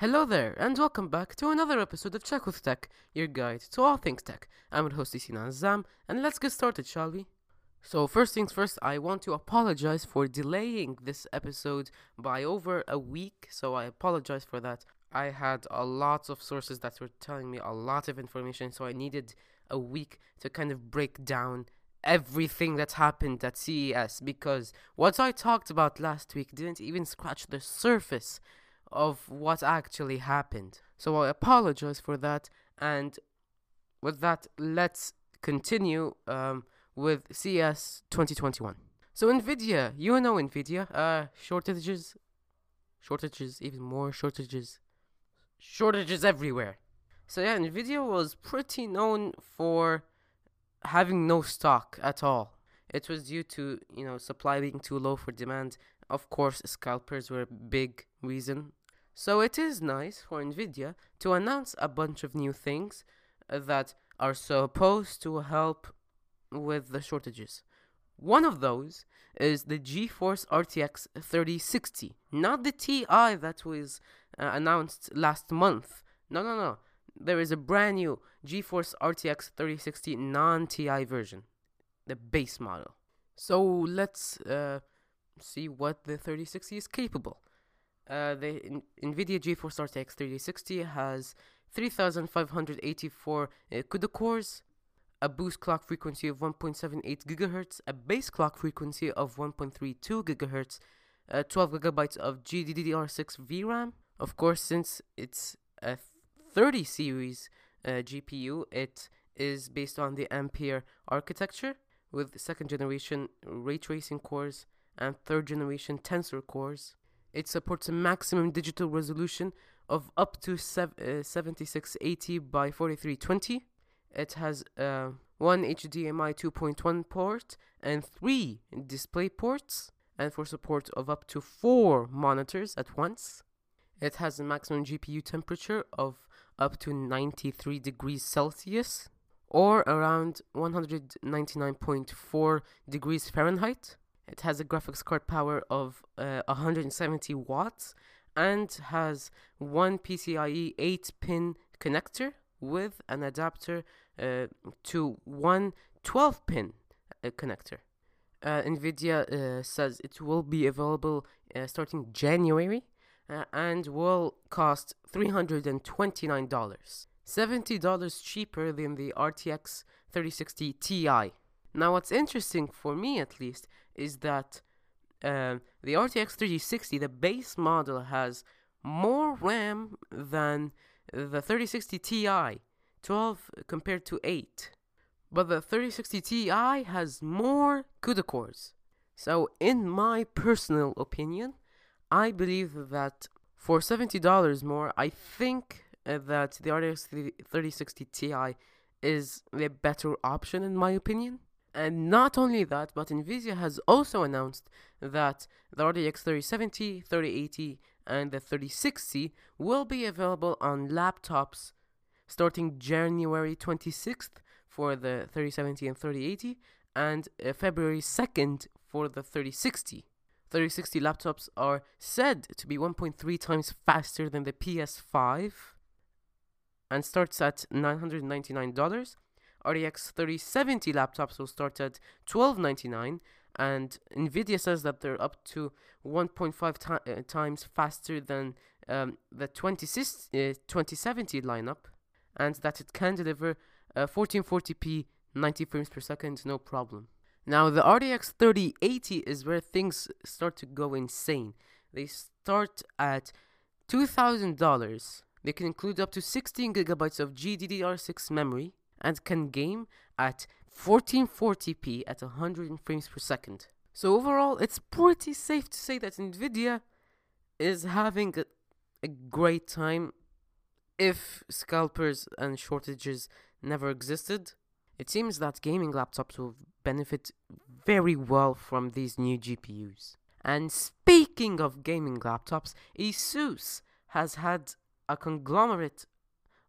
Hello there, and welcome back to another episode of Check with Tech, your guide to all things tech. I'm your host Isinan Zam, and let's get started, shall we? So, first things first, I want to apologize for delaying this episode by over a week, so I apologize for that. I had a lot of sources that were telling me a lot of information, so I needed a week to kind of break down everything that happened at CES because what I talked about last week didn't even scratch the surface of what actually happened. So I apologize for that. And with that, let's continue um, with CS 2021. So Nvidia, you know Nvidia, uh, shortages, shortages, even more shortages, shortages everywhere. So yeah, Nvidia was pretty known for having no stock at all. It was due to you know supply being too low for demand. Of course, scalpers were a big reason so it is nice for Nvidia to announce a bunch of new things uh, that are supposed to help with the shortages. One of those is the GeForce RTX 3060, not the TI that was uh, announced last month. No, no, no. There is a brand new GeForce RTX 3060 non TI version, the base model. So let's uh, see what the 3060 is capable. Uh, the in- NVIDIA GeForce RTX 3060 has 3584 uh, CUDA cores, a boost clock frequency of 1.78 GHz, a base clock frequency of 1.32 GHz, uh, 12 gigabytes of GDDR6 VRAM. Of course, since it's a 30 series uh, GPU, it is based on the Ampere architecture with second generation ray tracing cores and third generation tensor cores. It supports a maximum digital resolution of up to uh, 7680 by 4320. It has uh, one HDMI 2.1 port and three display ports, and for support of up to four monitors at once. It has a maximum GPU temperature of up to 93 degrees Celsius or around 199.4 degrees Fahrenheit. It has a graphics card power of uh, 170 watts and has one PCIe 8 pin connector with an adapter uh, to one 12 pin uh, connector. Uh, Nvidia uh, says it will be available uh, starting January and will cost $329. $70 cheaper than the RTX 3060 Ti. Now, what's interesting for me at least is that uh, the RTX 3060, the base model, has more RAM than the 3060 Ti, 12 compared to 8. But the 3060 Ti has more CUDA cores. So, in my personal opinion, I believe that for $70 more, I think uh, that the RTX 3060 Ti is the better option, in my opinion. And not only that, but Nvidia has also announced that the RTX 3070, 3080, and the 3060 will be available on laptops starting January 26th for the 3070 and 3080, and uh, February 2nd for the 3060. 3060 laptops are said to be 1.3 times faster than the PS5 and starts at $999 RTX 3070 laptops will start at $12.99 and Nvidia says that they're up to 1.5 ti- uh, times faster than um, the 20, uh, 2070 lineup and that it can deliver uh, 1440p 90 frames per second no problem. Now the RTX 3080 is where things start to go insane. They start at $2,000. They can include up to 16 gigabytes of GDDR6 memory, and can game at 1440p at 100 frames per second. So overall, it's pretty safe to say that Nvidia is having a, a great time if scalpers and shortages never existed. It seems that gaming laptops will benefit very well from these new GPUs. And speaking of gaming laptops, ASUS has had a conglomerate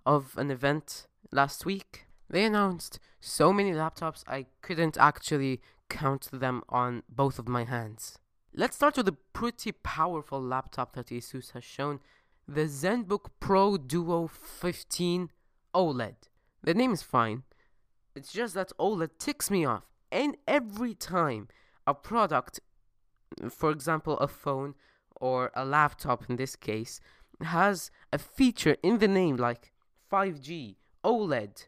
of an event last week they announced so many laptops I couldn't actually count them on both of my hands. Let's start with a pretty powerful laptop that Asus has shown. the ZenBook Pro Duo 15 OLED. The name is fine. It's just that OLED ticks me off. And every time a product, for example, a phone or a laptop in this case, has a feature in the name like 5G, OLED,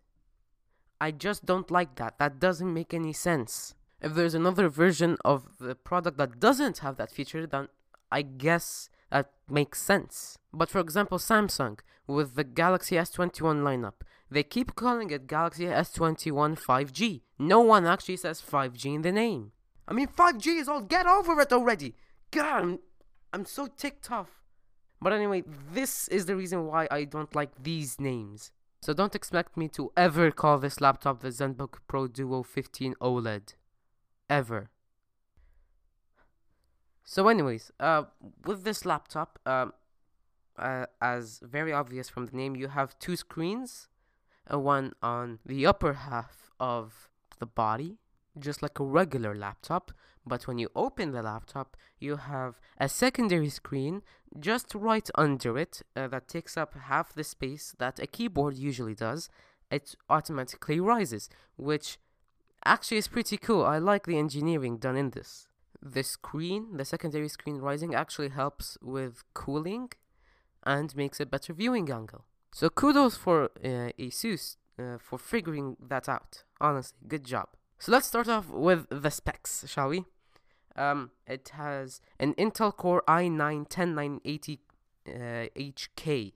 I just don't like that. That doesn't make any sense. If there's another version of the product that doesn't have that feature, then I guess that makes sense. But for example, Samsung with the Galaxy S21 lineup, they keep calling it Galaxy S21 5G. No one actually says 5G in the name. I mean, 5G is old. Get over it already. God, I'm, I'm so ticked off. But anyway, this is the reason why I don't like these names. So don't expect me to ever call this laptop the ZenBook Pro Duo 15 OLED. Ever. So anyways, uh, with this laptop, um, uh, as very obvious from the name, you have two screens, uh, one on the upper half of the body, just like a regular laptop. But when you open the laptop, you have a secondary screen just right under it uh, that takes up half the space that a keyboard usually does. It automatically rises, which actually is pretty cool. I like the engineering done in this. The screen, the secondary screen rising, actually helps with cooling and makes a better viewing angle. So kudos for uh, Asus uh, for figuring that out. Honestly, good job. So let's start off with the specs, shall we? Um, it has an Intel Core i9 10980 uh.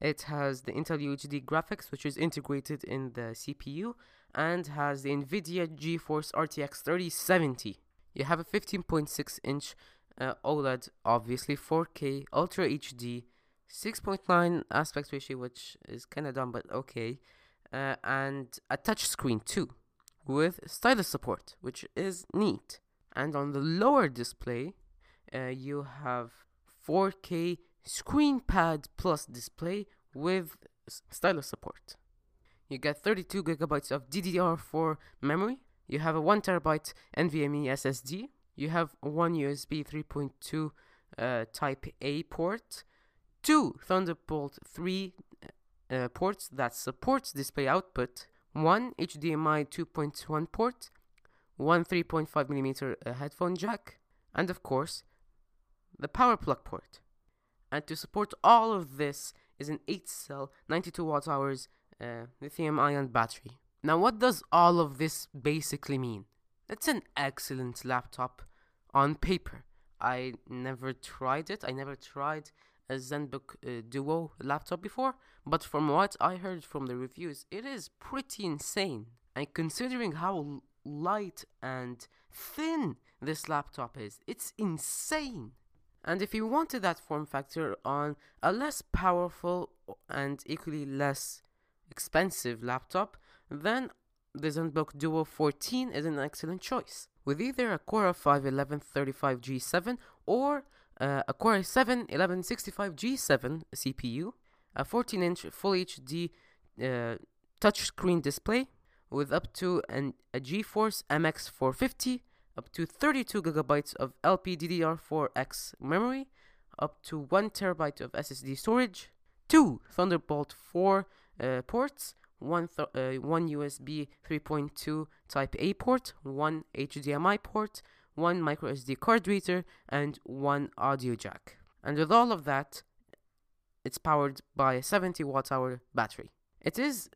It has the Intel UHD graphics, which is integrated in the CPU, and has the NVIDIA GeForce RTX 3070. You have a 15.6 inch uh, OLED, obviously 4K, Ultra HD, 6.9 aspect ratio, which is kind of dumb, but okay, uh, and a touch screen too, with stylus support, which is neat. And on the lower display, uh, you have 4K ScreenPad Plus display with stylus support. You get 32 gigabytes of DDR4 memory. You have a 1 terabyte NVMe SSD. You have one USB 3.2 uh, Type A port, two Thunderbolt 3 uh, ports that supports display output, one HDMI 2.1 port, one 3.5mm uh, headphone jack, and of course, the power plug port. And to support all of this is an 8 cell 92 watt hours uh, lithium ion battery. Now, what does all of this basically mean? It's an excellent laptop on paper. I never tried it. I never tried a ZenBook uh, Duo laptop before, but from what I heard from the reviews, it is pretty insane. And considering how light and thin this laptop is, it's insane. And if you wanted that form factor on a less powerful and equally less expensive laptop, then the ZenBook Duo 14 is an excellent choice. With either a Core i5 1135G7 or uh, a Core i7 1165G7 CPU, a 14 inch Full HD uh, touchscreen display with up to an, a GeForce MX 450, up to 32 gigabytes of LPDDR4X memory, up to 1 terabyte of SSD storage, two Thunderbolt 4 uh, ports, one, th- uh, one USB 3.2 Type A port, one HDMI port, one micro SD card reader, and one audio jack. And with all of that, it's powered by a 70 watt hour battery. It is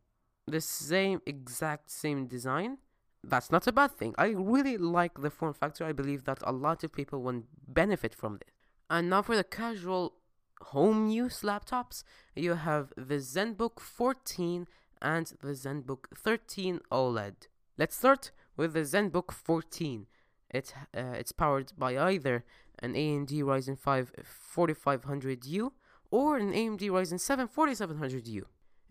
the same exact same design. That's not a bad thing. I really like the form factor. I believe that a lot of people will benefit from this. And now for the casual home use laptops, you have the ZenBook 14 and the ZenBook 13 OLED. Let's start with the ZenBook 14. It, uh, it's powered by either an AMD Ryzen 5 4500U or an AMD Ryzen 7 4700U.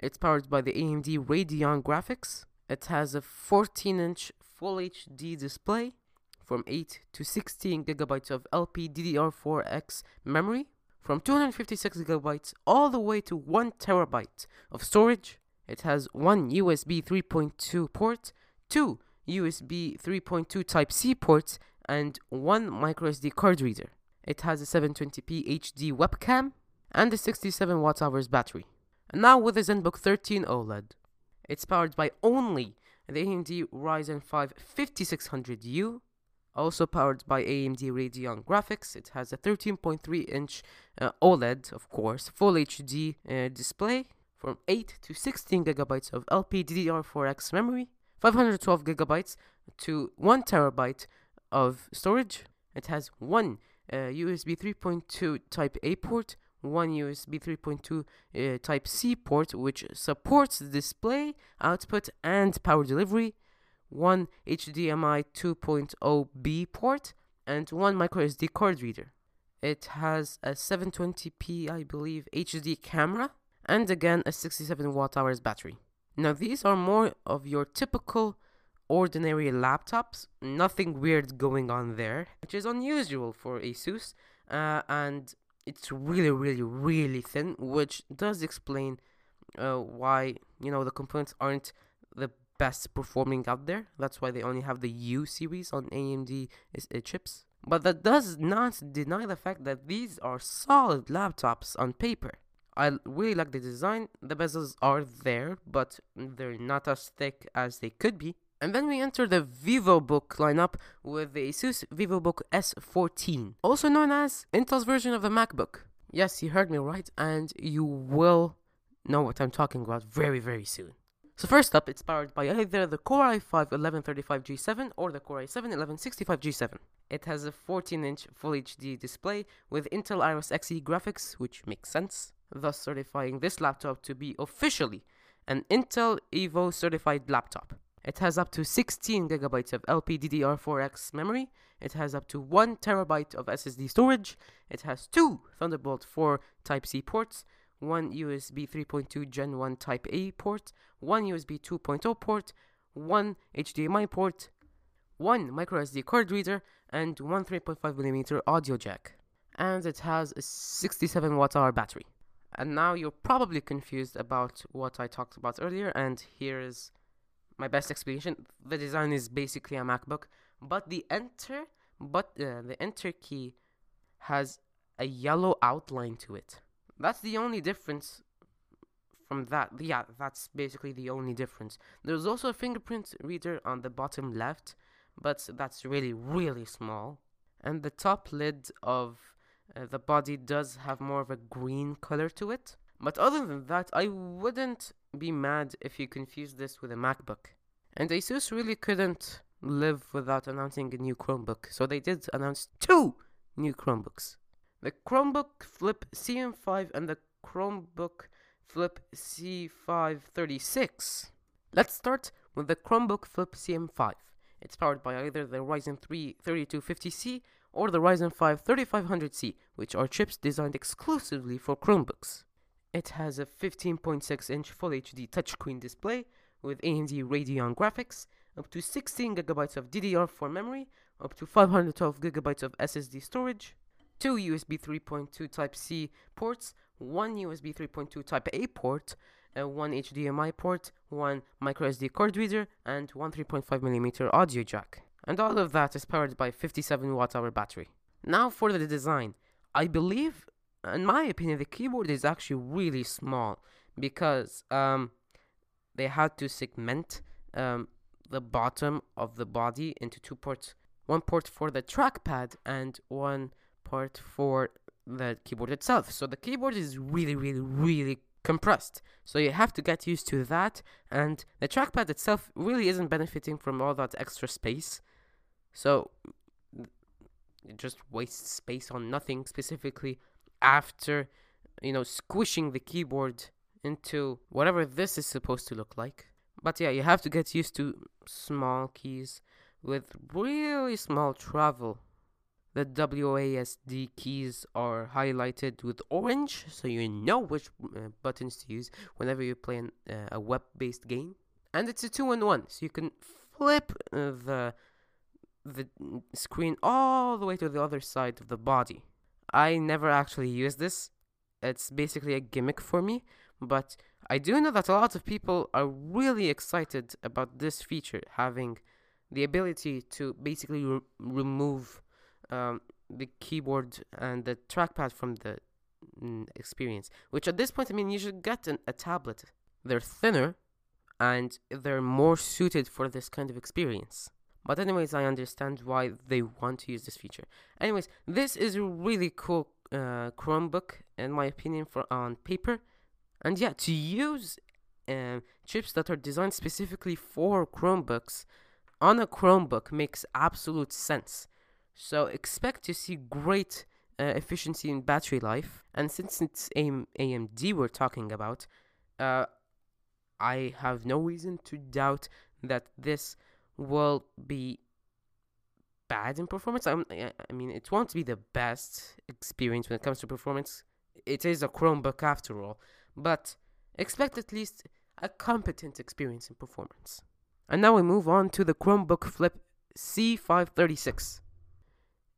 It's powered by the AMD Radeon graphics. It has a 14 inch Full HD display from 8 to 16 gigabytes of LPDDR4X memory, from 256 gigabytes all the way to 1 terabyte of storage. It has one USB 3.2 port, two USB 3.2 Type C ports, and one microSD card reader. It has a 720p HD webcam, and a 67 watt hours battery. And now with the ZenBook 13 OLED. It's powered by only the AMD Ryzen 5 5600U, also powered by AMD Radeon graphics. It has a 13.3 inch uh, OLED, of course, full HD uh, display from 8 to 16 gigabytes of LPDDR4X memory, 512 gigabytes to 1 terabyte of storage. It has one uh, USB 3.2 Type A port, one USB 3.2 uh, Type C port, which supports display, output, and power delivery, one HDMI 2.0B port, and one microSD card reader. It has a 720p, I believe, HD camera, and again a 67 watt hours battery. Now, these are more of your typical ordinary laptops, nothing weird going on there, which is unusual for Asus, uh, and it's really, really, really thin, which does explain uh, why you know the components aren't the best performing out there. That's why they only have the U series on AMD uh, chips. But that does not deny the fact that these are solid laptops on paper. I really like the design. The bezels are there, but they're not as thick as they could be. And then we enter the VivoBook lineup with the Asus VivoBook S14, also known as Intel's version of the MacBook. Yes, you heard me right, and you will know what I'm talking about very, very soon. So first up, it's powered by either the Core i5-1135G7 or the Core i7-1165G7. It has a 14-inch Full HD display with Intel Iris Xe graphics, which makes sense, thus certifying this laptop to be officially an Intel Evo certified laptop. It has up to 16 gigabytes of LPDDR4X memory. It has up to 1 terabyte of SSD storage. It has two Thunderbolt 4 Type-C ports, one USB 3.2 Gen 1 Type A port, one USB 2.0 port, one HDMI port, one microSD card reader, and one 3.5mm audio jack. And it has a 67 watt hour battery. And now you're probably confused about what I talked about earlier, and here is my best explanation. The design is basically a MacBook, but the enter but uh, the enter key has a yellow outline to it. That's the only difference from that. Yeah, that's basically the only difference. There's also a fingerprint reader on the bottom left, but that's really really small. And the top lid of uh, the body does have more of a green color to it. But other than that, I wouldn't be mad if you confuse this with a MacBook. And Asus really couldn't live without announcing a new Chromebook, so they did announce two new Chromebooks. The Chromebook Flip CM5 and the Chromebook Flip C536. Let's start with the Chromebook Flip CM5. It's powered by either the Ryzen 3 3250C or the Ryzen 5 3500C, which are chips designed exclusively for Chromebooks. It has a 15.6 inch Full HD touchscreen display with AMD Radeon graphics, up to 16 GB of DDR4 memory, up to 512 GB of SSD storage, two USB 3.2 Type-C ports, one USB 3.2 Type-A port, uh, one HDMI port, one microSD card reader, and one 3.5mm audio jack. And all of that is powered by 57 watt hour battery. Now for the design. I believe in my opinion, the keyboard is actually really small because um, they had to segment um, the bottom of the body into two ports one port for the trackpad and one port for the keyboard itself. So the keyboard is really, really, really compressed. So you have to get used to that. And the trackpad itself really isn't benefiting from all that extra space. So it just wastes space on nothing specifically after you know squishing the keyboard into whatever this is supposed to look like. But yeah, you have to get used to small keys with really small travel. The WASD keys are highlighted with orange, so you know which uh, buttons to use whenever you play an, uh, a web-based game. And it's a two-in-one, so you can flip uh, the the screen all the way to the other side of the body. I never actually use this. It's basically a gimmick for me, but I do know that a lot of people are really excited about this feature, having the ability to basically re- remove um, the keyboard and the trackpad from the mm, experience. Which at this point, I mean, you should get an, a tablet. They're thinner, and they're more suited for this kind of experience. But anyways, I understand why they want to use this feature. Anyways, this is a really cool uh, Chromebook, in my opinion, for on paper. And yeah, to use uh, chips that are designed specifically for Chromebooks on a Chromebook makes absolute sense. So expect to see great uh, efficiency in battery life. And since it's AM- AMD we're talking about, uh, I have no reason to doubt that this will be bad in performance. I'm, I mean, it won't be the best experience when it comes to performance. It is a Chromebook after all, but expect at least a competent experience in performance. And now we move on to the Chromebook Flip C536.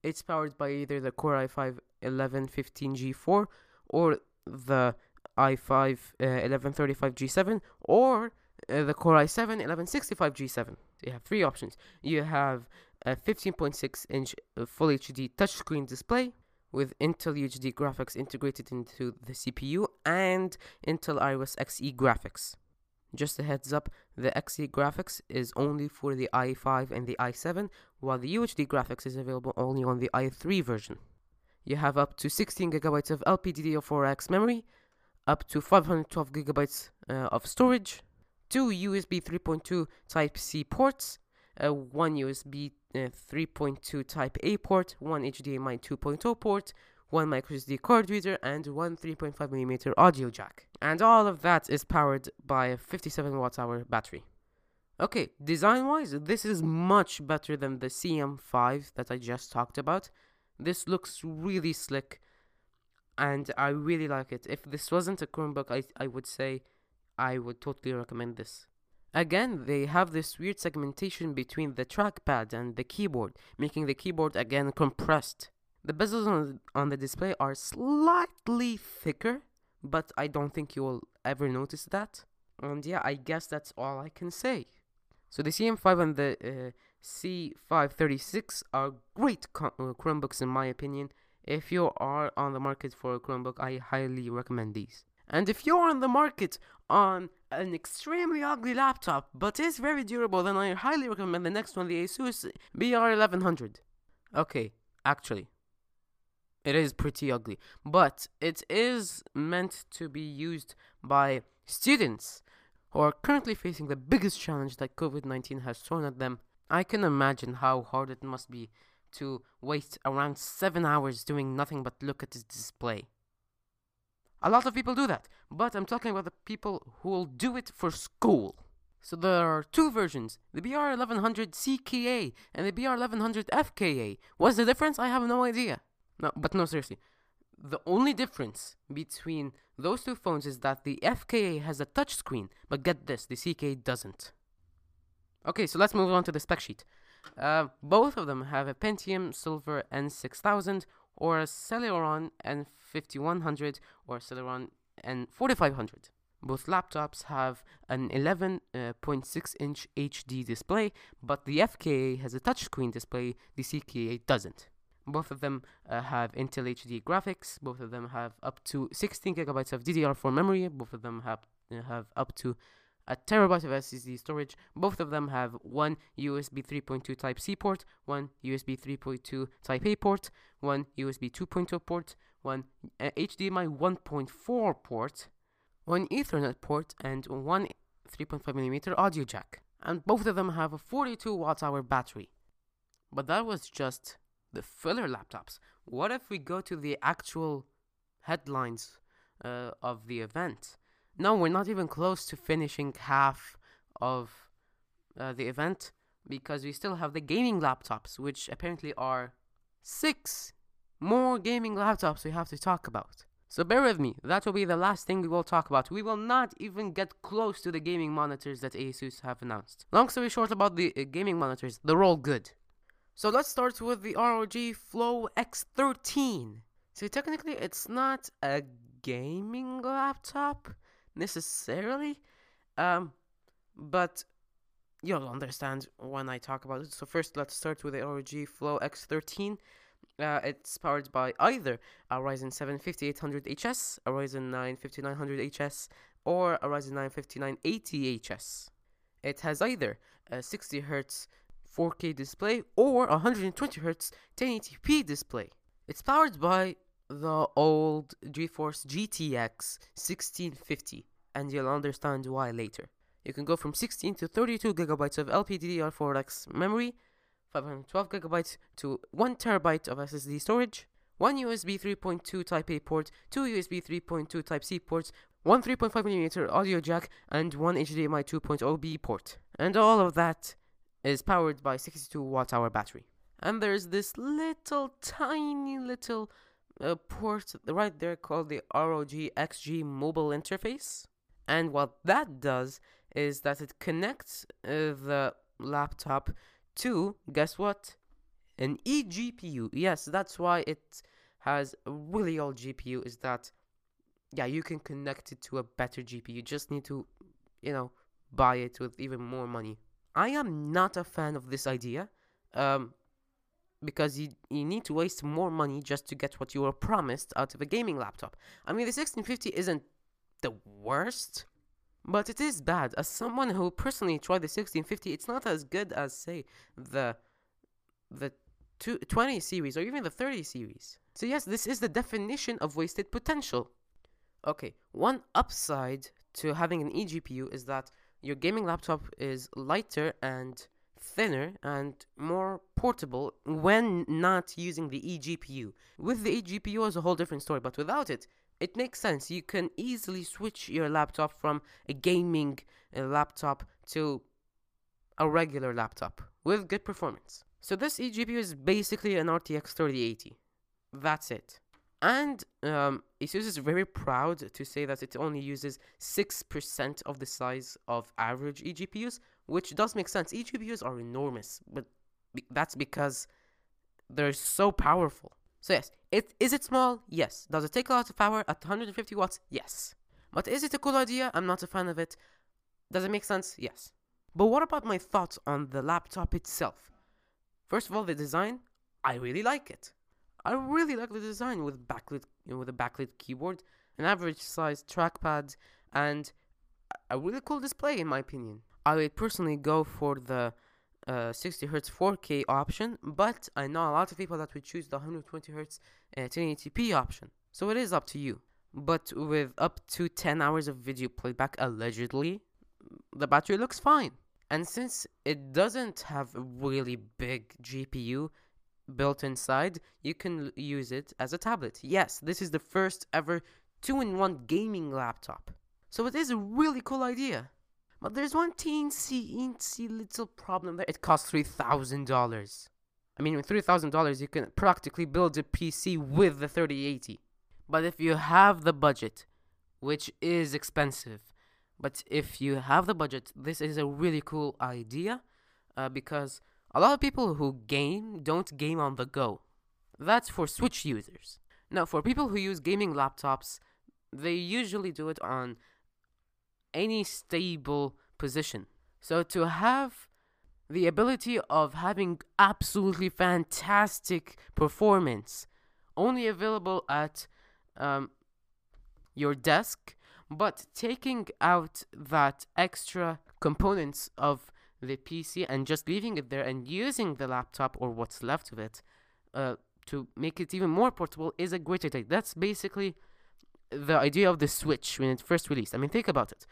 It's powered by either the Core i5 1115G4 or the i5 uh, 1135G7 or uh, the Core i7 1165G7. You have three options. You have a 15.6 inch uh, Full HD touchscreen display with Intel UHD graphics integrated into the CPU and Intel Iris Xe graphics. Just a heads up, the Xe graphics is only for the i5 and the i7, while the UHD graphics is available only on the i3 version. You have up to 16GB of LPDDR4X memory, up to 512 gigabytes uh, of storage, two USB 3.2 Type C ports, uh, one USB uh, 3.2 Type A port, one HDMI 2.0 port, one microSD card reader, and one 3.5mm audio jack. And all of that is powered by a 57 watt hour battery. Okay, design wise, this is much better than the CM5 that I just talked about. This looks really slick and I really like it. If this wasn't a Chromebook, I, I would say I would totally recommend this. Again, they have this weird segmentation between the trackpad and the keyboard, making the keyboard again compressed. The bezels on, on the display are slightly thicker, but I don't think you will ever notice that. And yeah, I guess that's all I can say. So the CM5 and the uh, C536 are great uh, Chromebooks in my opinion. If you are on the market for a Chromebook, I highly recommend these. And if you're on the market on an extremely ugly laptop but is very durable, then I highly recommend the next one, the Asus BR1100. Okay, actually, it is pretty ugly, but it is meant to be used by students who are currently facing the biggest challenge that COVID 19 has thrown at them. I can imagine how hard it must be to waste around 7 hours doing nothing but look at this display. A lot of people do that, but I'm talking about the people who will do it for school. So there are two versions, the BR1100 CKA and the BR1100 FKA. What's the difference? I have no idea. No, but no, seriously. The only difference between those two phones is that the FKA has a touchscreen, but get this, the CKA doesn't. Okay, so let's move on to the spec sheet. Uh, both of them have a Pentium Silver N6000 or a Celeron N5100 or Celeron N4500. Both laptops have an 11.6 uh, inch HD display, but the FKA has a touchscreen display, the CKA doesn't. Both of them uh, have Intel HD graphics, both of them have up to 16 gigabytes of DDR4 memory, both of them have, uh, have up to a terabyte of SSD storage. Both of them have one USB 3.2 Type C port, one USB 3.2 Type A port, one USB 2.0 port, one uh, HDMI 1.4 port, one Ethernet port, and one 3.5mm audio jack. And both of them have a 42 watt hour battery. But that was just the filler laptops. What if we go to the actual headlines uh, of the event? No, we're not even close to finishing half of uh, the event because we still have the gaming laptops, which apparently are six more gaming laptops we have to talk about. So bear with me, that will be the last thing we will talk about. We will not even get close to the gaming monitors that Asus have announced. Long story short about the uh, gaming monitors, they're all good. So let's start with the ROG Flow X13. So technically it's not a gaming laptop necessarily. Um, but you'll understand when I talk about it. So first, let's start with the ROG Flow X13. Uh, it's powered by either a Ryzen 7 5800HS, a Ryzen 9 5900HS, or a Ryzen 9 5980HS. It has either a 60Hz 4K display or a 120Hz 1080p display. It's powered by the old GeForce GTX 1650, and you'll understand why later. You can go from 16 to 32 gigabytes of LPDDR4X memory, 512 gigabytes to 1 terabyte of SSD storage, one USB 3.2 Type A port, two USB 3.2 Type C ports, one 3.5mm audio jack, and one HDMI 2.0B port. And all of that is powered by 62 watt hour battery. And there's this little tiny little uh, port right there called the ROG XG mobile interface. And what that does is that it connects uh, the laptop to, guess what? An eGPU. Yes, that's why it has a really old GPU, is that, yeah, you can connect it to a better GPU. You just need to, you know, buy it with even more money. I am not a fan of this idea. Um, because you, you need to waste more money just to get what you were promised out of a gaming laptop. I mean, the 1650 isn't the worst, but it is bad. As someone who personally tried the 1650, it's not as good as, say, the the two, 20 series or even the 30 series. So yes, this is the definition of wasted potential. Okay, one upside to having an eGPU is that your gaming laptop is lighter and thinner and more portable when not using the eGPU. With the eGPU is a whole different story, but without it, it makes sense. You can easily switch your laptop from a gaming uh, laptop to a regular laptop with good performance. So this eGPU is basically an RTX 3080. That's it. And um, ASUS is very proud to say that it only uses 6% of the size of average eGPUs, which does make sense. Each eGPUs are enormous, but that's because they're so powerful. So yes, it is it small? Yes. Does it take a lot of power at 150 watts? Yes. But is it a cool idea? I'm not a fan of it. Does it make sense? Yes. But what about my thoughts on the laptop itself? First of all, the design, I really like it. I really like the design with backlit you know, with a backlit keyboard, an average sized trackpad, and a really cool display in my opinion. I would personally go for the uh, 60 Hz 4K option, but I know a lot of people that would choose the 120 Hz uh, 1080p option. So it is up to you. But with up to 10 hours of video playback allegedly, the battery looks fine. And since it doesn't have a really big GPU built inside, you can use it as a tablet. Yes, this is the first ever two in one gaming laptop. So it is a really cool idea. But there's one teensy, teensy little problem there. It costs $3,000. I mean, with $3,000, you can practically build a PC with the 3080. But if you have the budget, which is expensive, but if you have the budget, this is a really cool idea uh, because a lot of people who game don't game on the go. That's for Switch users. Now, for people who use gaming laptops, they usually do it on any stable position. So to have the ability of having absolutely fantastic performance only available at um, your desk, but taking out that extra components of the PC and just leaving it there and using the laptop or what's left of it uh, to make it even more portable is a great idea. That's basically the idea of the Switch when it first released. I mean, think about it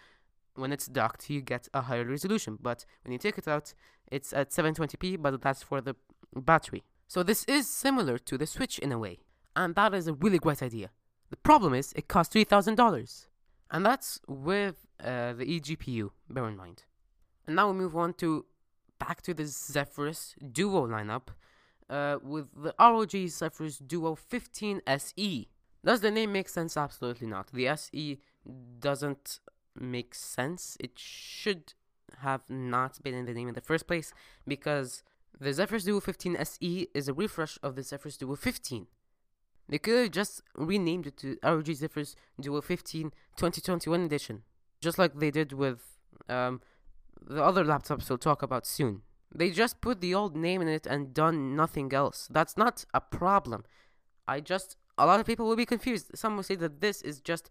when it's docked, you get a higher resolution. But when you take it out, it's at 720p, but that's for the battery. So this is similar to the Switch in a way. And that is a really great idea. The problem is it costs $3,000. And that's with uh, the eGPU, bear in mind. And now we move on to back to the Zephyrus Duo lineup uh, with the ROG Zephyrus Duo 15 SE. Does the name make sense? Absolutely not. The SE doesn't makes sense. It should have not been in the name in the first place because the Zephyrus Duo 15 SE is a refresh of the Zephyrus Duo 15. They could have just renamed it to ROG Zephyrus Duo 15 2021 edition, just like they did with um, the other laptops we'll talk about soon. They just put the old name in it and done nothing else. That's not a problem. I just a lot of people will be confused. Some will say that this is just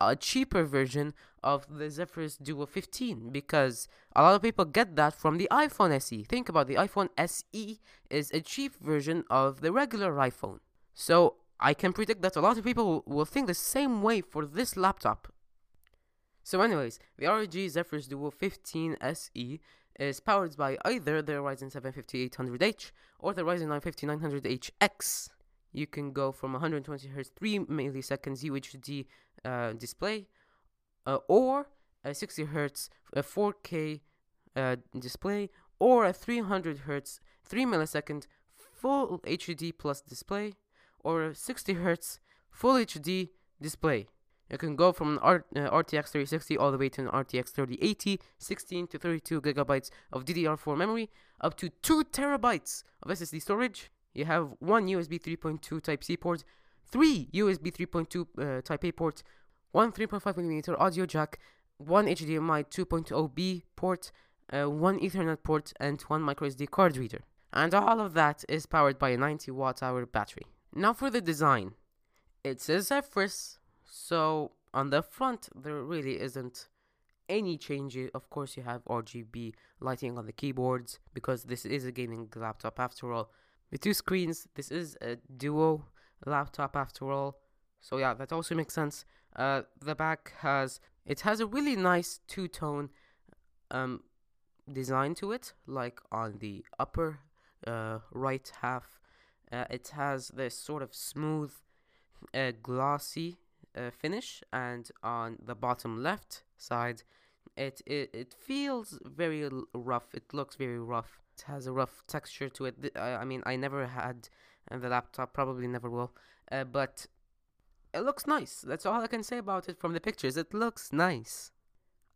a cheaper version of the Zephyrus Duo 15 because a lot of people get that from the iPhone SE. Think about the iPhone SE is a cheap version of the regular iPhone. So I can predict that a lot of people will think the same way for this laptop. So anyways, the ROG Zephyrus Duo 15 SE is powered by either the Ryzen 7 5800H or the Ryzen 9 5900HX. You can go from 120 Hz 3 milliseconds UHD uh, display uh, or a 60 hertz a 4K uh, display or a 300 hertz 3 millisecond full HD plus display or a 60 hertz full HD display. You can go from an R- uh, RTX 3060 all the way to an RTX 3080, 16 to 32 gigabytes of DDR4 memory, up to 2 terabytes of SSD storage. You have one USB 3.2 Type C port, three USB 3.2 uh, Type A ports, one 3.5mm audio jack, one HDMI 2.0B port, uh, one Ethernet port, and one microSD card reader. And all of that is powered by a 90 watt hour battery. Now for the design. It's a Zephyrus, so on the front there really isn't any changes. Of course, you have RGB lighting on the keyboards because this is a gaming laptop after all. The two screens, this is a duo laptop after all. So yeah, that also makes sense. Uh, the back has it has a really nice two-tone um design to it, like on the upper uh, right half uh, it has this sort of smooth, uh, glossy uh, finish, and on the bottom left side, it, it it feels very rough. It looks very rough. It has a rough texture to it. I mean, I never had the laptop, probably never will, uh, but it looks nice. That's all I can say about it from the pictures. It looks nice.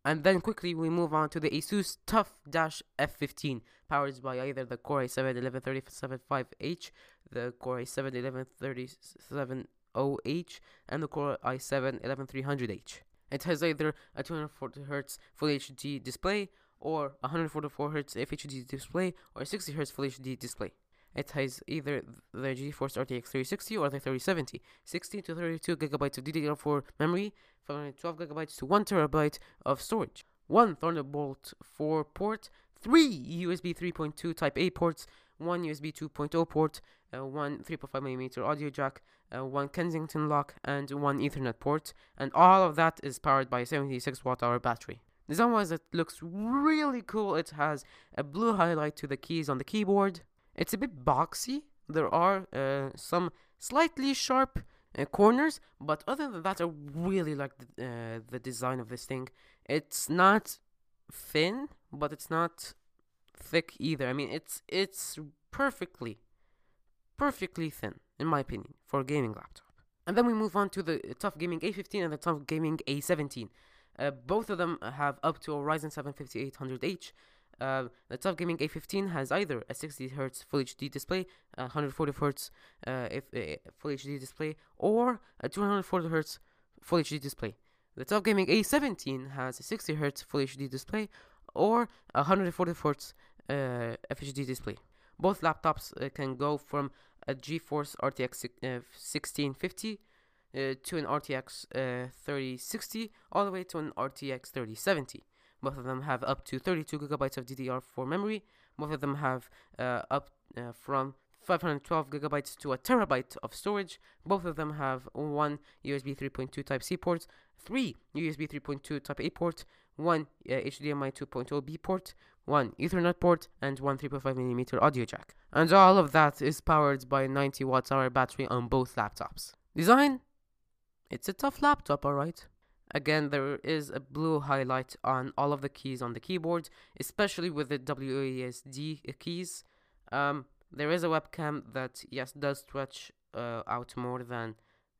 And then quickly we move on to the Asus TUF F15, powered by either the Core i7 11375H, the Core i7 11370H, and the Core i7 11300H. It has either a 240Hz Full HD display, or 144Hz FHD display, or 60Hz Full HD display. It has either the GeForce RTX 3060 or the 3070, 16 to 32 gigabytes of DDR4 memory, 512 gigabytes to 1 terabyte of storage, one Thunderbolt 4 port, three USB 3.2 Type A ports, one USB 2.0 port, uh, one 3.5 millimeter audio jack, uh, one Kensington lock, and one Ethernet port, and all of that is powered by a 76 watt hour battery. Design-wise, it looks really cool. It has a blue highlight to the keys on the keyboard. It's a bit boxy. There are uh, some slightly sharp uh, corners, but other than that, I really like the, uh, the design of this thing. It's not thin, but it's not thick either. I mean, it's it's perfectly, perfectly thin in my opinion for a gaming laptop. And then we move on to the TUF Gaming A15 and the TUF Gaming A17. Uh, both of them have up to a Ryzen 7 5800H uh, the TUF Gaming A15 has either a 60 Hz Full HD display, a 140 Hz uh, if, uh, Full HD display, or a 240 Hz Full HD display. The TUF Gaming A17 has a 60 Hz Full HD display or a 140 Hz uh, FHD display. Both laptops uh, can go from a GeForce RTX 1650 uh, to an RTX 3060 all the way to an RTX 3070. Both of them have up to 32 gigabytes of DDR4 memory. Both of them have uh, up uh, from 512 gigabytes to a terabyte of storage. Both of them have one USB 3.2 Type C port, three USB 3.2 Type A port, one uh, HDMI 2.0 B port, one Ethernet port, and one 3.5mm audio jack. And all of that is powered by a 90 watt hour battery on both laptops. Design? It's a tough laptop, alright. Again, there is a blue highlight on all of the keys on the keyboard, especially with the WASD keys. Um, there is a webcam that, yes, does stretch uh, out more than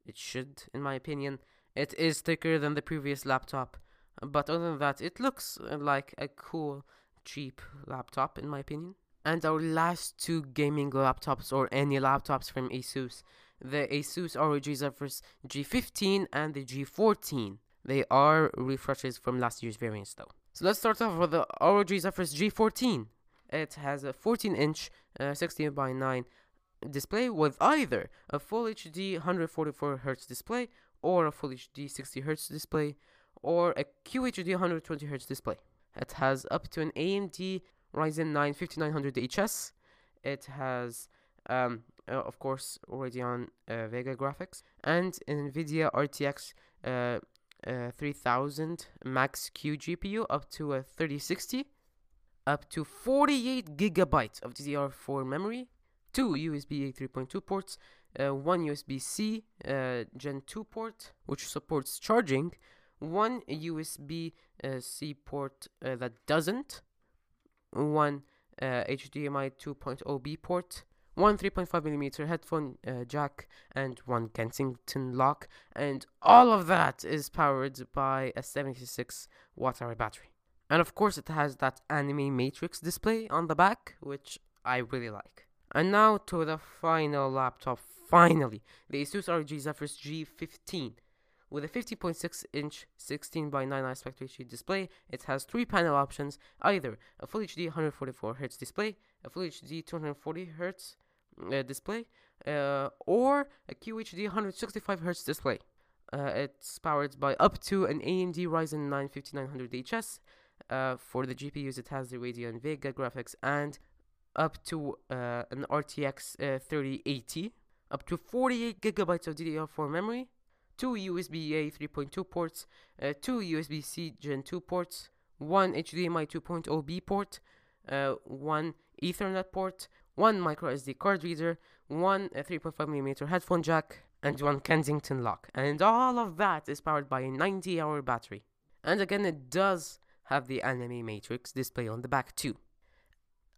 it should, in my opinion. It is thicker than the previous laptop, but other than that, it looks like a cool, cheap laptop, in my opinion. And our last two gaming laptops, or any laptops from Asus, the Asus ROG Zephyrus G15 and the G14. They are refreshes from last year's variants though. So let's start off with the ROG Zephyrus G14. it has a 14 inch uh, 16 by 9 display with either a full HD 144 Hz display or a full HD 60 Hz display or a QHD 120 Hz display. It has up to an AMD Ryzen 9 5900HS. It has, um, uh, of course, Radeon uh, Vega graphics and NVIDIA RTX uh, uh 3000 Max Q GPU up to a 3060, up to 48 gigabytes of DDR4 memory, two USB 3.2 ports, uh, one USB-C uh, Gen 2 port which supports charging, one USB uh, C port uh, that doesn't, one HDMI uh, 2.0 B port, one 3.5 millimeter headphone uh, jack, and one Kensington lock, and all of that is powered by a 76 watt hour battery. And of course, it has that anime matrix display on the back, which I really like. And now to the final laptop, finally, the Asus ROG Zephyrus G15. With a 50.6 inch 16 by 9 aspect ratio display, it has three panel options either a Full HD 144Hz display, a Full HD 240Hz uh, display, uh, or a QHD 165Hz display. Uh, it's powered by up to an AMD Ryzen 9 5900HS. Uh, for the GPUs, it has the Radeon Vega graphics and up to uh, an RTX uh, 3080, up to 48 gigabytes of DDR4 memory, two USB-A 3.2 ports, two USB-C Gen 2 ports, one HDMI 2.0B port, uh, one Ethernet port, one micro SD card reader, one uh, 3.5mm headphone jack, and one Kensington lock. And all of that is powered by a 90 hour battery. And again, it does have the anime matrix display on the back too.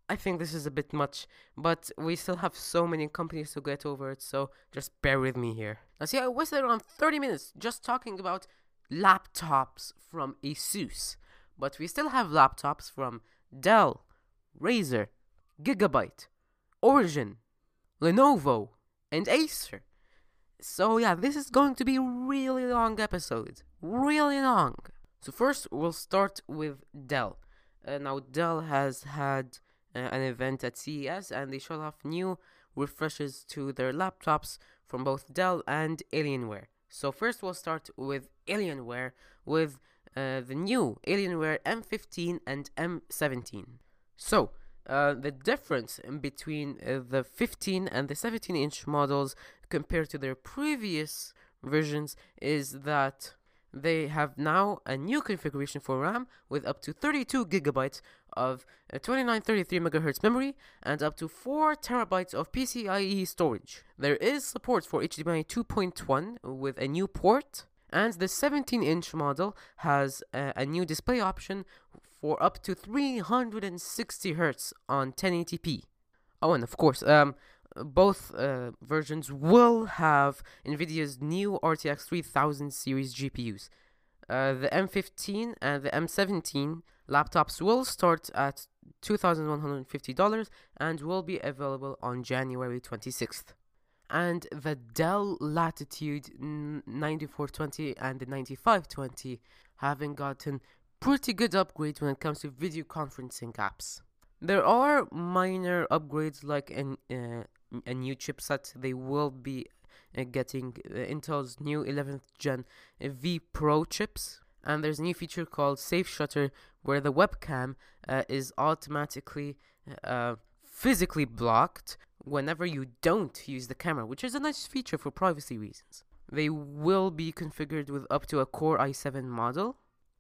I think this is a bit much, but we still have so many companies to get over it, so just bear with me here. Now, see, I wasted around 30 minutes just talking about laptops from Asus, but we still have laptops from Dell, Razer, Gigabyte, Origin, Lenovo, and Acer. So yeah, this is going to be really long episode. Really long. So first, we'll start with Dell. Uh, now, Dell has had uh, an event at CES and they showed off new refreshes to their laptops from both Dell and Alienware. So first we'll start with Alienware with uh, the new Alienware M15 and M17. So uh, the difference in between uh, the 15 and the 17 inch models compared to their previous versions is that they have now a new configuration for RAM with up to 32 gigabytes of 2933 MHz memory and up to 4 terabytes of PCIe storage. There is support for HDMI 2.1 with a new port, and the 17 inch model has a, a new display option for up to 360 Hz on 1080p. Oh, and of course, um, both uh, versions will have NVIDIA's new RTX 3000 series GPUs. Uh, the M15 and the M17 laptops will start at $2,150 and will be available on January 26th. And the Dell Latitude 9420 and the 9520 having gotten pretty good upgrades when it comes to video conferencing apps. There are minor upgrades like an, uh, a new chipset. They will be uh, getting uh, Intel's new 11th gen vPro chips. And there's a new feature called Safe Shutter where the webcam uh, is automatically uh, physically blocked whenever you don't use the camera, which is a nice feature for privacy reasons. They will be configured with up to a Core i7 model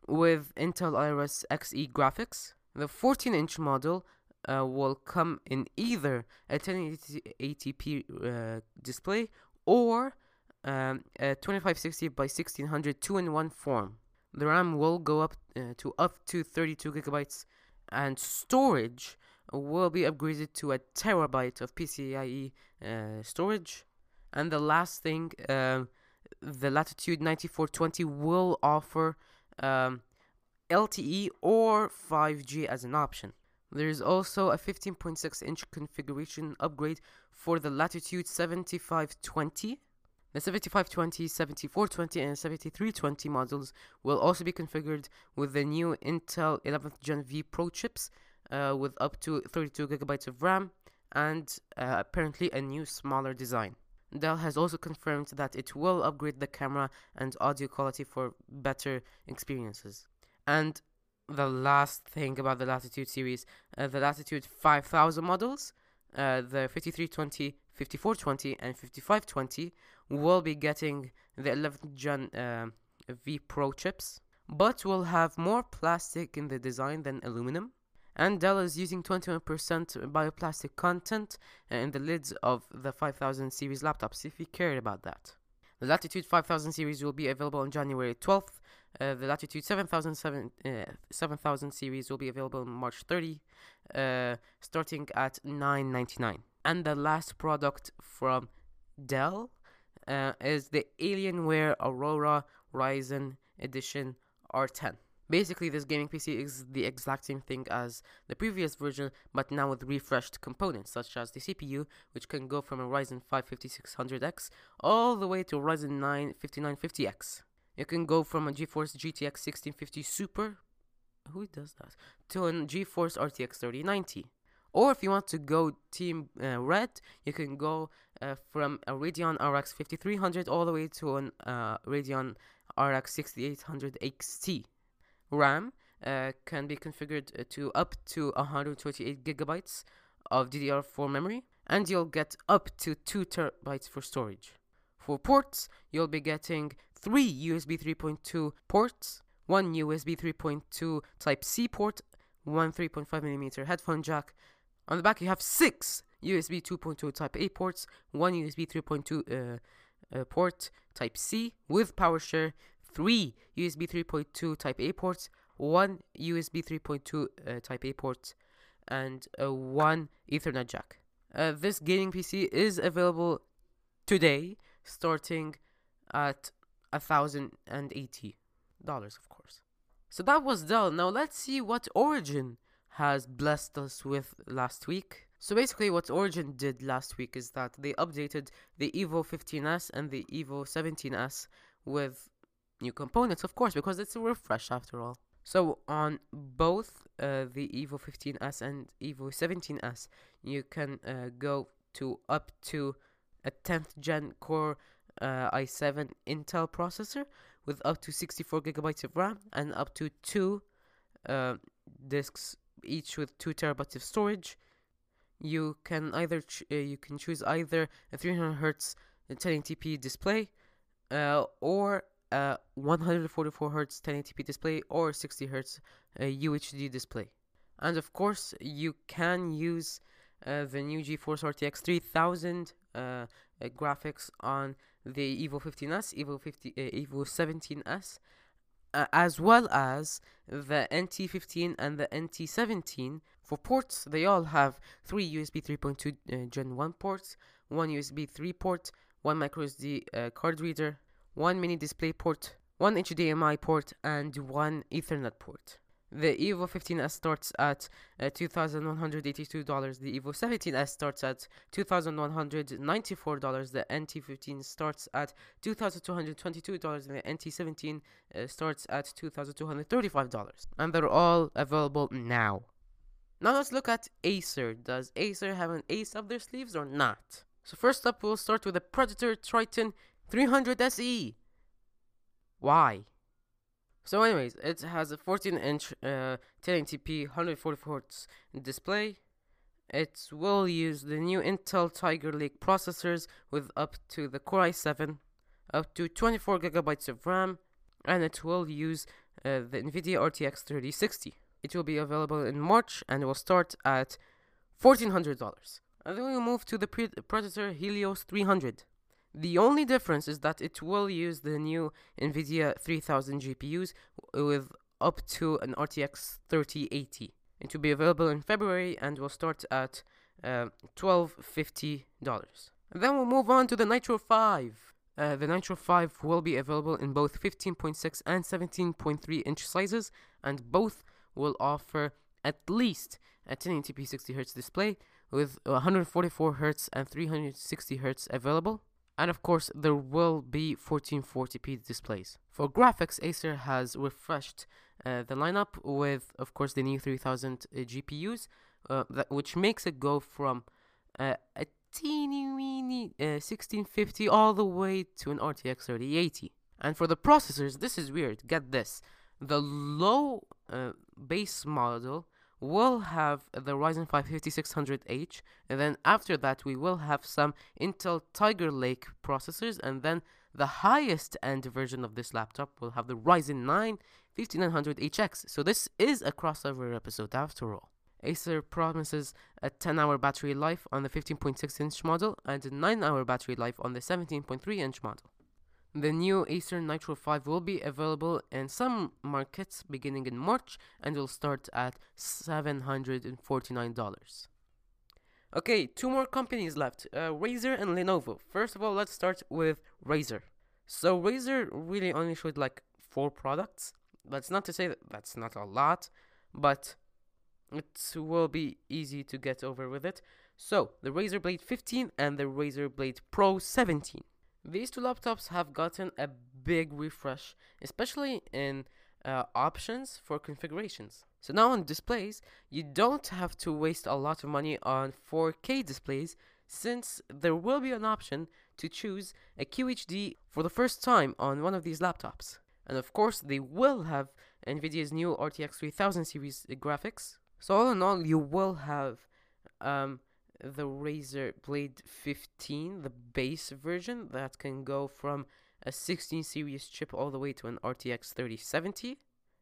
with Intel Iris Xe graphics. The 14 inch model uh, will come in either a 1080p uh, display or um, a 2560 by 1600 two in one form. The RAM will go up uh, to up to 32 gigabytes, and storage will be upgraded to a terabyte of PCIe uh, storage. And the last thing, um, the Latitude 9420 will offer um, LTE or 5G as an option. There is also a 15.6 inch configuration upgrade for the Latitude 7520. The 7520, 7420, and 7320 models will also be configured with the new Intel 11th Gen vPro chips uh, with up to 32 gigabytes of RAM and uh, apparently a new smaller design. Dell has also confirmed that it will upgrade the camera and audio quality for better experiences. And the last thing about the Latitude series, uh, the Latitude 5000 models, uh, the 5320, 5420, and 5520 will be getting the 11th gen uh, vPro chips, but will have more plastic in the design than aluminum. And Dell is using 21% bioplastic content uh, in the lids of the 5000 series laptops if you care about that. The Latitude 5000 series will be available on January 12th. Uh, the Latitude 7000, 7, uh, 7000 series will be available on March 30, uh, starting at 9.99. And the last product from Dell uh, is the Alienware Aurora Ryzen Edition R10. Basically, this gaming PC is the exact same thing as the previous version, but now with refreshed components, such as the CPU, which can go from a Ryzen 5 5600X all the way to Ryzen 9 5950X. You can go from a GeForce GTX 1650 Super, who does that, to a GeForce RTX 3090. Or if you want to go Team uh, Red, you can go uh, from a Radeon RX 5300 all the way to an uh, Radeon RX 6800 XT. RAM uh, can be configured uh, to up to 128 gigabytes of DDR4 memory, and you'll get up to 2 terabytes for storage. For ports, you'll be getting 3 USB 3.2 ports, 1 USB 3.2 Type C port, 1 3.5mm headphone jack. On the back, you have 6 USB 2.2 Type A ports, 1 USB 3.2 uh, uh, port Type C with PowerShare, three USB 3.2 Type A ports, one USB 3.2 uh, Type A port, and uh, one Ethernet jack. Uh, this gaming PC is available today, starting at a thousand and eighty dollars, of course. So that was Dell. Now let's see what Origin has blessed us with last week. So basically, what Origin did last week is that they updated the Evo 15s and the Evo 17s with new components, of course, because it's a refresh after all. So on both uh, the Evo 15s and Evo 17s, you can uh, go to up to a 10th gen Core uh, i7 Intel processor with up to 64 gigabytes of RAM and up to two uh, disks each with two terabytes of storage. You can either uh, you can choose either a 300 hertz 1080p display uh, or a 144 Hz 1080p display or 60 Hz uh, UHD display. And of course, you can use uh, the new GeForce RTX 3000 uh, uh, graphics on the Evo 15s, Evo 50, uh, Evo 17s, uh, as well as the NT15 and the NT17. For ports, they all have three USB 3.2 Gen 1 ports, one USB 3 port, one microSD card reader, one mini display port, one HDMI port, and one Ethernet port. The Evo 15s starts at uh, $2,182. The Evo 17s starts at $2,194. The NT15 starts at $2,222. And the NT17 uh, starts at $2,235. And they're all available now. Now let's look at Acer. Does Acer have an ace up their sleeves or not? So first up, we'll start with the Predator Triton 300 SE. Why? So, anyways, it has a 14 inch uh, 1080p 144 Hz display. It will use the new Intel Tiger Lake processors with up to the Core i7, up to 24 gigabytes of RAM, and it will use uh, the NVIDIA RTX 3060. It will be available in March and will start at $1,400. And then we move to the Predator Helios 300. The only difference is that it will use the new NVIDIA 3000 GPUs with up to an RTX 3080. It will be available in February and will start at uh, $1250. then we'll move on to the Nitro 5. Uh, the Nitro 5 will be available in both 15.6 and 17.3 inch sizes, and both will offer at least a 1080p 60Hz display with 144Hz and 360Hz available. And of course, there will be 1440p displays. For graphics, Acer has refreshed uh, the lineup with, of course, the new 3000 uh, GPUs, uh, that, which makes it go from uh, a teeny weeny 1650 uh, all the way to an RTX 3080. And for the processors, this is weird. Get this. The low uh, base model will have the Ryzen 5 5600H, and then after that, we will have some Intel Tiger Lake processors, and then the highest end version of this laptop will have the Ryzen 9 5900HX. So, this is a crossover episode after all. Acer promises a 10 hour battery life on the 15.6 inch model and a 9 hour battery life on the 17.3 inch model. The new Acer Nitro 5 will be available in some markets beginning in March and will start at $749. Okay, two more companies left uh, Razer and Lenovo. First of all, let's start with Razer. So, Razer really only showed like four products. That's not to say that that's not a lot, but it will be easy to get over with it. So, the Razer Blade 15 and the Razer Blade Pro 17. These two laptops have gotten a big refresh, especially in uh, options for configurations. So now on displays, you don't have to waste a lot of money on 4K displays since there will be an option to choose a QHD for the first time on one of these laptops. And of course, they will have NVIDIA's new RTX 3000 series graphics. So all in all, you will have um, the Razer Blade 15, the base version that can go from a 16 series chip all the way to an RTX 3070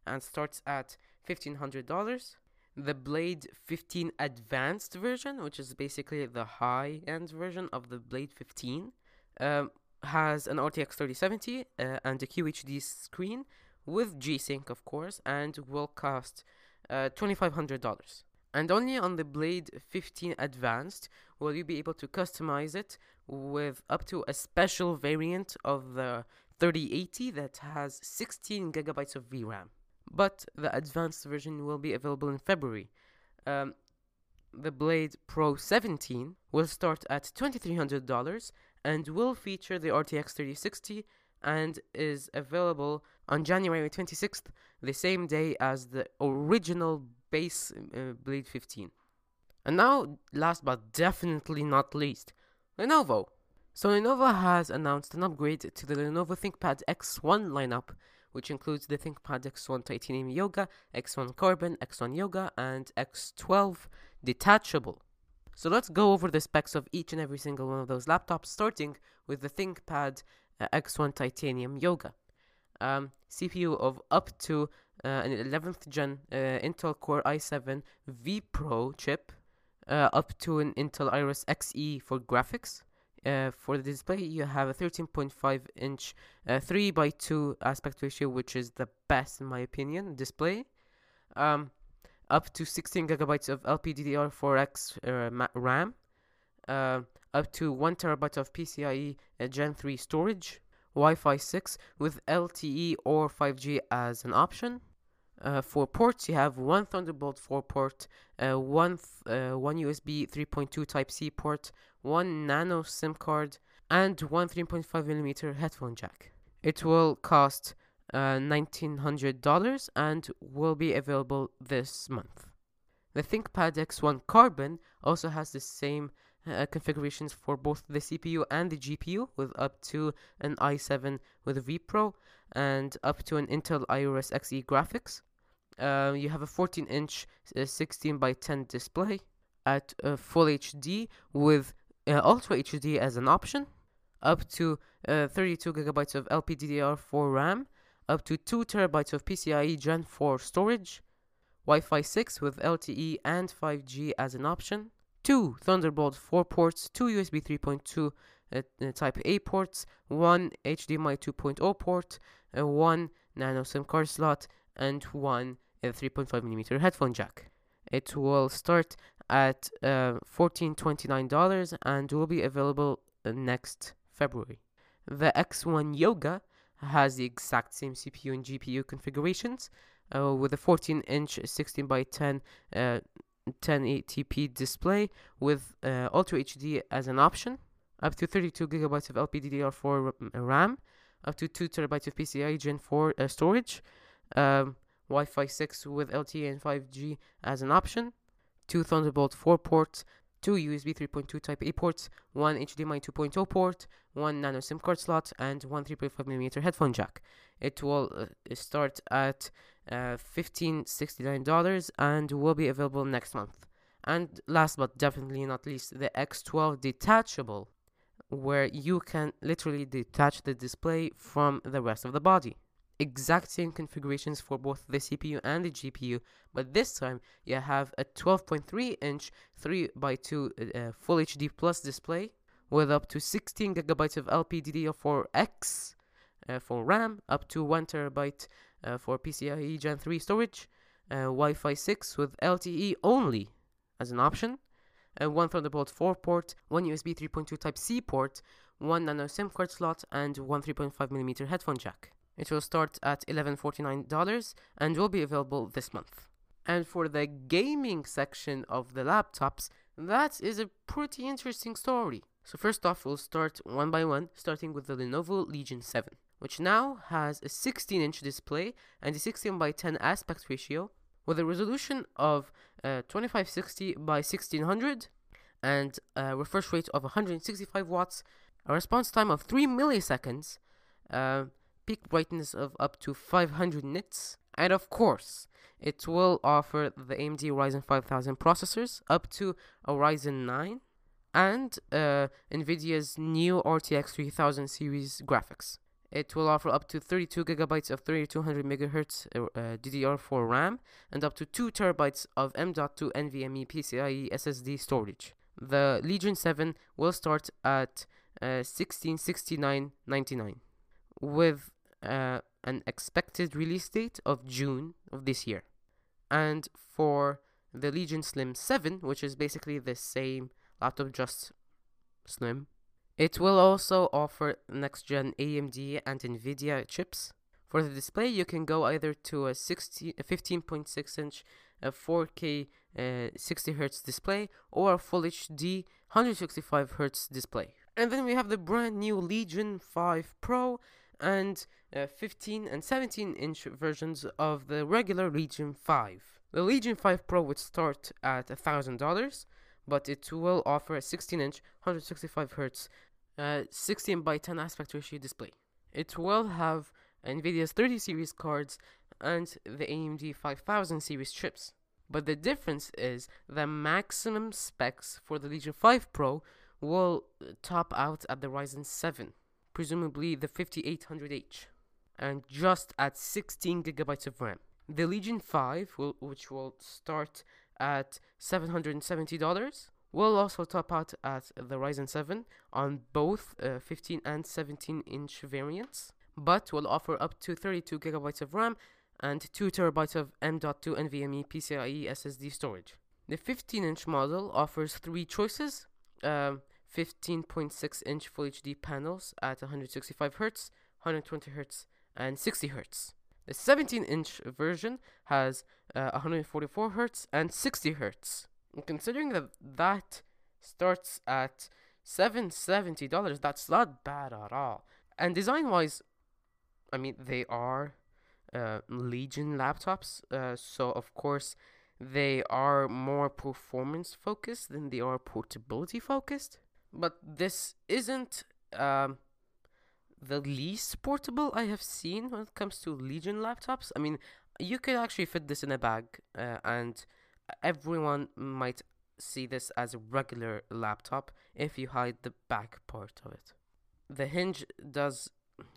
and starts at $1500. The Blade 15 Advanced version, which is basically the high end version of the Blade 15, um, has an RTX 3070 uh, and a QHD screen with G Sync, of course, and will cost uh, $2,500. And only on the Blade 15 Advanced will you be able to customize it with up to a special variant of the 3080 that has 16 gigabytes of VRAM. But the advanced version will be available in February. Um, the Blade Pro 17 will start at $2,300 and will feature the RTX 3060 and is available on January 26th, the same day as the original base uh, Blade 15. And now, last but definitely not least, Lenovo. So Lenovo has announced an upgrade to the Lenovo ThinkPad X1 lineup, which includes the ThinkPad X1 Titanium Yoga, X1 Carbon, X1 Yoga, and X12 Detachable. So let's go over the specs of each and every single one of those laptops, starting with the ThinkPad uh, X1 Titanium Yoga. Um, CPU of up to an 11th gen uh, Intel Core i7 vPro chip, uh, up to an Intel Iris Xe for graphics. Uh, for the display, you have a 13.5 inch uh, 3 by 2 aspect ratio, which is the best in my opinion display. Um, up to 16 gigabytes of LPDDR4X uh, RAM, up to 1 terabyte of PCIe Gen 3 storage, Wi-Fi 6 with LTE or 5G as an option. Uh, ports, you have one Thunderbolt 4 port, uh, one th- uh, one USB 3.2 Type C port, one Nano SIM card, and one 3.5 millimeter headphone jack. It will cost $1,900 uh, and will be available this month. The ThinkPad X1 Carbon also has the same uh, configurations for both the CPU and the GPU with up to an i7 with vPro and up to an Intel Iris Xe graphics. Uh, you have a 14 inch uh, 16 by 10 display at uh, full HD with uh, Ultra HD as an option, up to uh, 32 gigabytes of LPDDR4 RAM, up to 2 terabytes of PCIe Gen 4 storage, Wi Fi 6 with LTE and 5G as an option, two Thunderbolt 4 ports, two USB 3.2 uh, Type A ports, one HDMI 2.0 port, one nano SIM card slot, and one uh, 3.5mm headphone jack. It will start at uh, $1429 and will be available uh, next February. The X1 Yoga has the exact same CPU and GPU configurations uh, with a 14 inch 16 by 10 uh, 1080p display with uh, Ultra HD as an option. up to 32 gigabytes of LPDDR4 RAM, up to 2 terabytes of PCIe Gen 4 uh, storage, um, Wi-Fi 6 with LTE and 5G as an option, two Thunderbolt 4 ports, two USB 3.2 Type A ports, one HDMI 2.0 port, one nano SIM card slot, and one 3.5mm headphone jack. It will uh, start at uh, $1569 and will be available next month. And last but definitely not least, the X12 detachable, where you can literally detach the display from the rest of the body. Exact same configurations for both the CPU and the GPU, but this time you have a 12.3 inch 3x2 uh, Full HD Plus display with up to 16 gigabytes of LPDDR4X uh, for RAM, up to 1 terabyte uh, for PCIe Gen 3 storage, uh, Wi-Fi 6 with LTE only as an option, uh, one Thunderbolt 4 port, one USB 3.2 Type C port, one nano SIM card slot, and one 3.5mm headphone jack. It will start at $1149 and will be available this month. And for the gaming section of the laptops, that is a pretty interesting story. So first off, we'll start one by one, starting with the Lenovo Legion 7, which now has a 16-inch display and a 16 by 10 aspect ratio, with a resolution of uh, 2560 by 1600 and a refresh rate of 165 watts, a response time of 3 milliseconds, uh, peak brightness of up to 500 nits, and of course, it will offer the AMD Ryzen 5000 processors up to a Ryzen 9 and uh, NVIDIA's new RTX 3000 series graphics. It will offer up to 32 gigabytes of 3200 megahertz uh, DDR4 RAM and up to 2 terabytes of M.2 NVMe PCIe SSD storage. The Legion 7 will start at uh, 1669.99 with uh, an expected release date of June of this year. And for the Legion Slim 7, which is basically the same laptop just slim, it will also offer next gen AMD and Nvidia chips. For the display, you can go either to a 16, 15.6 inch a 4K uh, 60 Hz display or a Full HD 165 Hz display. And then we have the brand new Legion 5 Pro and uh, 15 and 17 inch versions of the regular Legion 5. The Legion 5 Pro would start at $1,000, but it will offer a 16 inch 165 Hz uh, 16 by 10 aspect ratio display. It will have NVIDIA's 30 series cards and the AMD 5000 series chips. But the difference is the maximum specs for the Legion 5 Pro will top out at the Ryzen 7, presumably the 5800H, and just at 16 gigabytes of RAM. The Legion 5, will, which will start at $770, will also top out at the Ryzen 7 on both uh, 15 and 17 inch variants, but will offer up to 32 gigabytes of RAM and 2 terabytes of M.2 NVMe PCIe SSD storage. The 15 inch model offers three choices. Um, 15.6 inch Full HD panels at 165 Hz, 120 Hz, and 60 Hz. The 17 inch version has uh, 144 Hz and 60 Hz. And considering that that starts at $770, that's not bad at all. And design wise, I mean, they are uh, Legion laptops, uh, so of course they are more performance focused than they are portability focused. But this isn't um, the least portable I have seen when it comes to Legion laptops. I mean, you could actually fit this in a bag, uh, and everyone might see this as a regular laptop if you hide the back part of it. The hinge does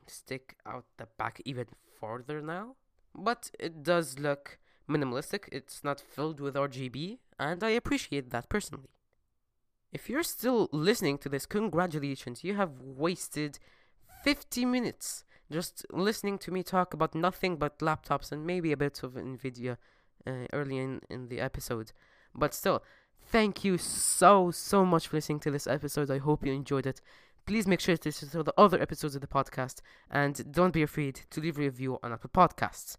stick out the back even further now, but it does look minimalistic. It's not filled with RGB, and I appreciate that personally. If you're still listening to this, congratulations, you have wasted 50 minutes just listening to me talk about nothing but laptops and maybe a bit of Nvidia uh, early in, in the episode. But still, thank you so, so much for listening to this episode. I hope you enjoyed it. Please make sure to listen to the other episodes of the podcast and don't be afraid to leave a review on Apple Podcasts.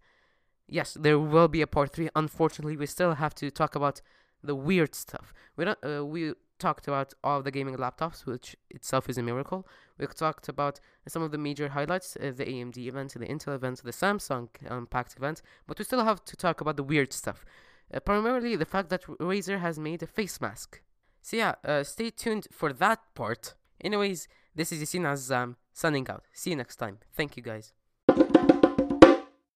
Yes, there will be a part three. Unfortunately, we still have to talk about the weird stuff. We don't. Uh, we talked about all the gaming laptops, which itself is a miracle. We talked about some of the major highlights, uh, the AMD event, the Intel event, the Samsung Unpacked event, but we still have to talk about the weird stuff. Uh, primarily the fact that Razer has made a face mask. So yeah, uh, stay tuned for that part. Anyways, this is Yasin Azam signing out. See you next time. Thank you guys.